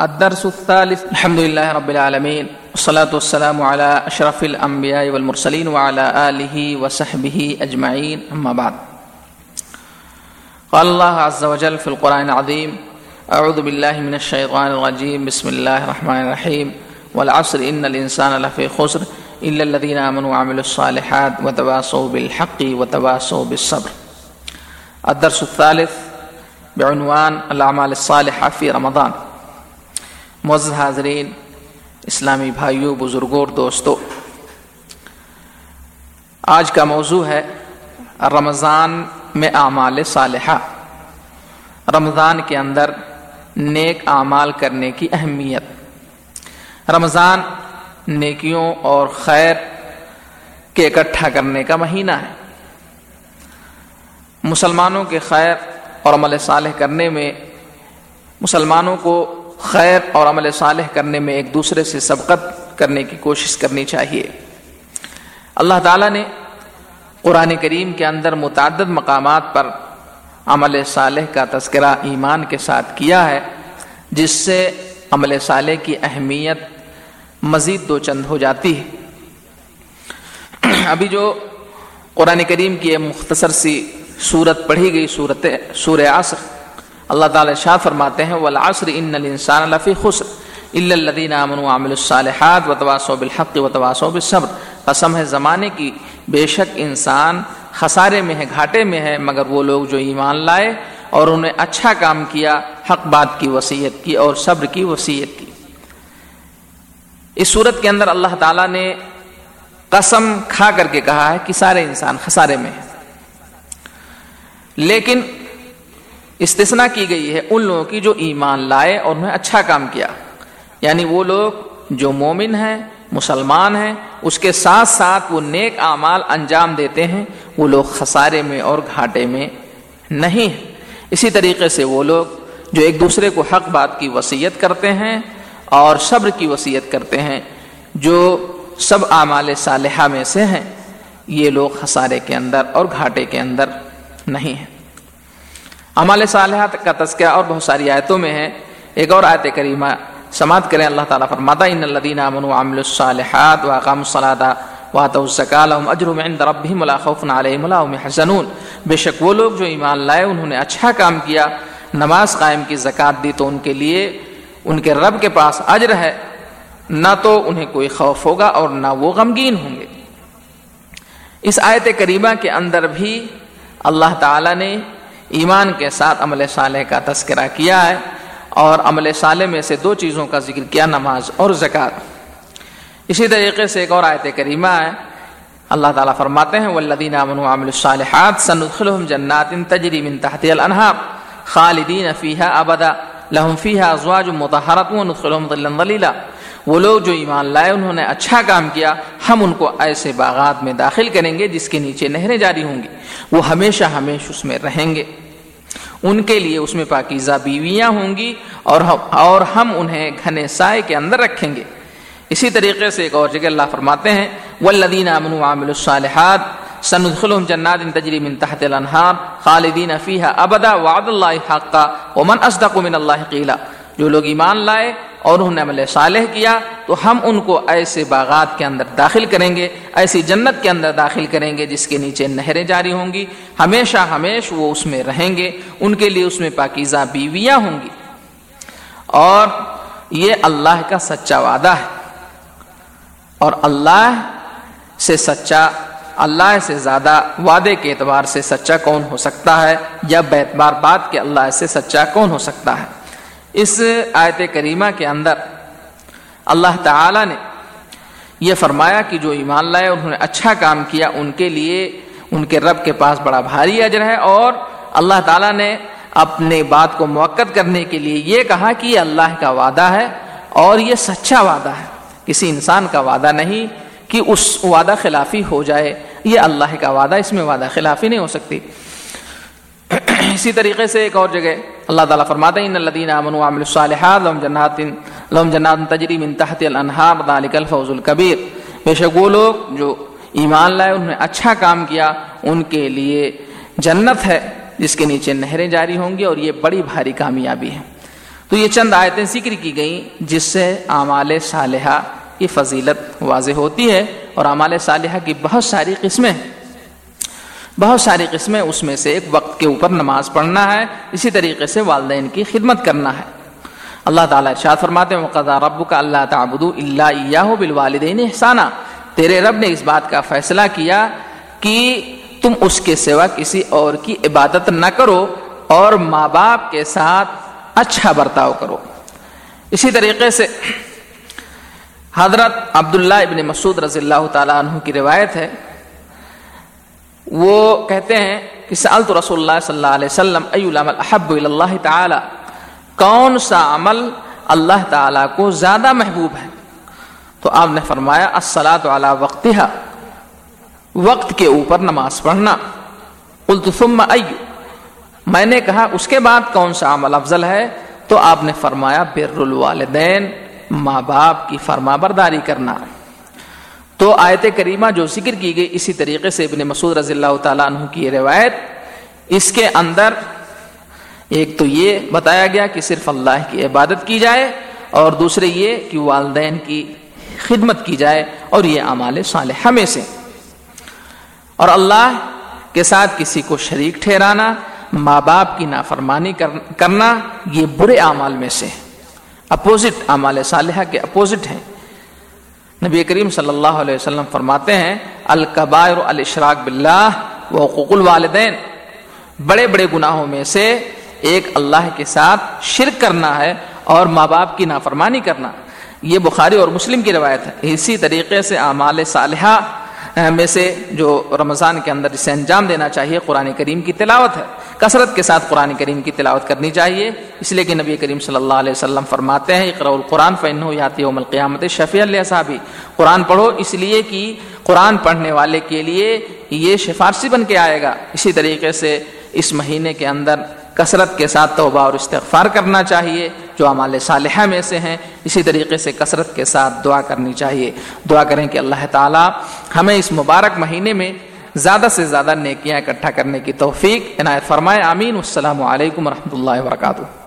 الدرس الثالث الحمد لله رب العالمين والصلاة والسلام على أشرف الأنبياء والمرسلين وعلى آله وصحبه أجمعين أما بعد۔ قال الله عز وجل في القرآن العظيم أعوذ بالله من الشيطان الرجيم بسم الله الرحمن الرحيم والعصر إن الإنسان لفي خسر إلا الذين آمنوا وعملوا الصالحات وتواصوا بالحق وتواصوا بالصبر۔ الدرس الثالث، بعنوان الأعمال الصالحة في رمضان۔ معزز حاضرین، اسلامی بھائیوں بزرگوں اور دوستوں آج کا موضوع ہے رمضان میں اعمال صالحہ۔ رمضان کے اندر نیک اعمال کرنے کی اہمیت۔ رمضان نیکیوں اور خیر کے اکٹھا کرنے کا مہینہ ہے۔ مسلمانوں کے خیر اور عمل صالح کرنے میں مسلمانوں کو خیر اور عمل صالح کرنے میں ایک دوسرے سے سبقت کرنے کی کوشش کرنی چاہیے۔ اللہ تعالیٰ نے قرآن کریم کے اندر متعدد مقامات پر عمل صالح کا تذکرہ ایمان کے ساتھ کیا ہے، جس سے عمل صالح کی اہمیت مزید دو چند ہو جاتی ہے۔ ابھی جو قرآن کریم کی مختصر سی صورت پڑھی گئی صورت سور عصر اللہ تعالی شاہ فرماتے ہیں، والعصر ان الانسان لفی خسر الا الذين امنوا وعملوا الصالحات وتواصوا بالحق وتواصوا بالصبر۔ قسم ہے، زمانے کی بے شک انسان خسارے میں ہے، گھاٹے میں ہے، مگر وہ لوگ جو ایمان لائے اور انہیں اچھا کام کیا، حق بات کی وصیت کی اور صبر کی وصیت کی۔ اس صورت کے اندر اللہ تعالیٰ نے قسم کھا کر کے کہا ہے کہ سارے انسان خسارے میں ہیں۔ لیکن استثنا کی گئی ہے ان لوگوں کی جو ایمان لائے اور انہیں اچھا کام کیا۔ یعنی وہ لوگ جو مومن ہیں، مسلمان ہیں، اس کے ساتھ ساتھ وہ نیک اعمال انجام دیتے ہیں، وہ لوگ خسارے میں اور گھاٹے میں نہیں۔ ہیں اسی طریقے سے وہ لوگ جو ایک دوسرے کو حق بات کی وصیت کرتے ہیں اور صبر کی وصیت کرتے ہیں، جو سب اعمال صالحہ میں سے ہیں، یہ لوگ خسارے کے اندر اور گھاٹے کے اندر نہیں ہیں۔ عمال صالحات کا تذکرہ اور بہت ساری آیتوں میں ہے۔ ایک اور آیت کریمہ سماعت کریں، اللہ تعالیٰ فرماتا ان الذين امنوا وعملوا الصالحات واقاموا الصلاه واتوا الزكاه لهم اجر عند ربهم ولا خوف عليهم ولا هم يحزنون۔ بے شک وہ لوگ جو ایمان لائے، انہوں نے اچھا کام کیا، نماز قائم کی زکات دی تو ان کے لیے ان کے رب کے پاس اجر ہے۔ نہ تو انہیں کوئی خوف ہوگا اور نہ وہ غمگین ہوں گے۔ اس آیت کریمہ کے اندر بھی اللہ تعالی نے ایمان کے ساتھ عمل صالح کا تذکرہ کیا ہے اور عمل صالح میں سے دو چیزوں کا ذکر کیا، نماز اور زکوٰۃ۔ اسی طریقے سے ایک اور آیت کریمہ ہے۔ اللہ تعالیٰ فرماتے ہیں والذین آمنوا وعملوا الصالحات سندخلهم جنات تجری من تحتها الانہار خالدین فیہا ابدا لهم فیہا ازواج مطہرات وندخلهم ظلا ظلیلا وہ لوگ جو ایمان لائے، انہوں نے اچھا کام کیا، ہم ان کو ایسے باغات میں داخل کریں گے جس کے نیچے نہریں جاری ہوں گی۔ وہ ہمیشہ ہمیشہ اس میں رہیں گے۔ ان کے لیے اس میں پاکیزہ بیویاں ہوں گی اور اور ہم انہیں گھنے سائے کے اندر رکھیں گے۔ اسی طریقے سے ایک اور جگہ اللہ فرماتے ہیں والذین آمنوا وعملوا الصالحات سندخلهم جنات تجری من تحت الانہار خالدین فیہا ابدا وعد اللہ حقا ومن اصدق من اللہ قیلا جو لوگ ایمان لائے اور انہوں نے عمل صالح کیا، تو ہم ان کو ایسے باغات کے اندر داخل کریں گے، ایسی جنت کے اندر داخل کریں گے جس کے نیچے نہریں جاری ہوں گی۔ ہمیشہ ہمیش وہ اس میں رہیں گے، ان کے لیے اس میں پاکیزہ بیویاں ہوں گی۔ اور یہ اللہ کا سچا وعدہ ہے۔ اور اللہ سے سچا، اللہ سے زیادہ وعدے کے اعتبار سے سچا کون ہو سکتا ہے؟ یا بیتبار بات کہ اللہ سے سچا کون ہو سکتا ہے؟ اس آیت کریمہ کے اندر اللہ تعالی نے یہ فرمایا کہ جو ایمان لائے، انہوں نے اچھا کام کیا، ان کے لیے، ان کے رب کے پاس بڑا بھاری اجر ہے اور اللہ تعالیٰ نے اپنے بات کو موقع کرنے کے لیے یہ کہا کہ یہ اللہ کا وعدہ ہے اور یہ سچا وعدہ ہے۔ کسی انسان کا وعدہ نہیں کہ اس وعدہ خلافی ہو جائے، یہ اللہ کا وعدہ، اس میں وعدہ خلافی نہیں ہو سکتی۔ اسی طریقے سے ایک اور جگہ اللہ تعالیٰ فرماتے ہیں ان الذين امنوا وعملوا الصالحات لهم جنات لهم جنات تجری من تحت الانہار ذلك الفوز الكبير بے شک وہ لوگ جو ایمان لائے، انہوں نے اچھا کام کیا، ان کے لیے جنت ہے، جس کے نیچے نہریں جاری ہوں گی اور یہ بڑی بھاری کامیابی ہے۔ تو یہ چند آیتیں ذکر کی گئیں، جس سے اعمال صالحہ کی فضیلت واضح ہوتی ہے اور اعمال صالحہ کی بہت ساری قسمیں بہت ساری قسمیں اس میں سے ایک وقت کے اوپر نماز پڑھنا ہے، اسی طریقے سے والدین کی خدمت کرنا ہے۔ اللہ تعالیٰ ارشاد فرماتے ہیں وقضا رب کا اللہ تعبد اللہ بالوالدین احسانہ تیرے رب نے اس بات کا فیصلہ کیا کہ تم اس کے سوا کسی اور کی عبادت نہ کرو اور ماں باپ کے ساتھ اچھا برتاؤ کرو۔ اسی طریقے سے حضرت عبداللہ ابن مسعود رضی اللہ تعالیٰ عنہ کی روایت ہے۔ وہ کہتے ہیں کہ سألت رسول اللہ صلی اللہ علیہ وسلم ای العمل احب اللہ تعالی کون سا عمل اللہ تعالیٰ کو زیادہ محبوب ہے؟ تو آپ نے فرمایا الصلاۃ علی وقتها. وقت کے اوپر نماز پڑھنا۔ قلت، ثم ای میں نے کہا، اس کے بعد کون سا عمل افضل ہے؟ تو آپ نے فرمایا، بر الوالدین، ماں باپ کی فرما برداری کرنا۔ تو آیت کریمہ جو ذکر کی گئی اسی طریقے سے ابن مسعود رضی اللہ تعالیٰ عنہ کی یہ روایت، اس کے اندر ایک تو یہ بتایا گیا کہ صرف اللہ کی عبادت کی جائے اور دوسرے یہ کہ والدین کی خدمت کی جائے اور یہ اعمال صالحہ میں سے۔ اور اللہ کے ساتھ کسی کو شریک ٹھہرانا، ماں باپ کی نافرمانی کرنا، یہ برے اعمال میں سے۔ اپوزٹ، اعمال صالحہ کے اپوزٹ ہیں۔ نبی کریم صلی اللہ علیہ وسلم فرماتے ہیں القبائر الاشراق باللہ و حقوق الوالدین۔ بڑے بڑے گناہوں میں سے ایک اللہ کے ساتھ شرک کرنا ہے اور ماں باپ کی نافرمانی کرنا۔ یہ بخاری اور مسلم کی روایت ہے۔ اسی طریقے سے اعمال صالحہ میں سے جو رمضان کے اندر اسے انجام دینا چاہیے، قرآن کریم کی تلاوت ہے۔ کثرت کے ساتھ قرآن کریم کی تلاوت کرنی چاہیے۔ اس لیے کہ نبی کریم صلی اللہ علیہ وسلم فرماتے ہیں اقرا القرآن فن ہو یاتی یوم القیامت شفیع اللہ صاحبی قرآن پڑھو اس لیے کہ قرآن پڑھنے والے کے لیے یہ سفارسی بن کے آئے گا۔ اسی طریقے سے اس مہینے کے اندر کثرت کے ساتھ توبہ اور استغفار کرنا چاہیے، جو عمال صالحہ میں سے ہیں۔ اسی طریقے سے کثرت کے ساتھ دعا کرنی چاہیے۔ دعا کریں کہ اللہ تعالیٰ ہمیں اس مبارک مہینے میں زیادہ سے زیادہ نیکیاں اکٹھا کرنے کی توفیق عنایت فرمائے۔ آمین۔ السلام علیکم و اللہ وبرکاتہ۔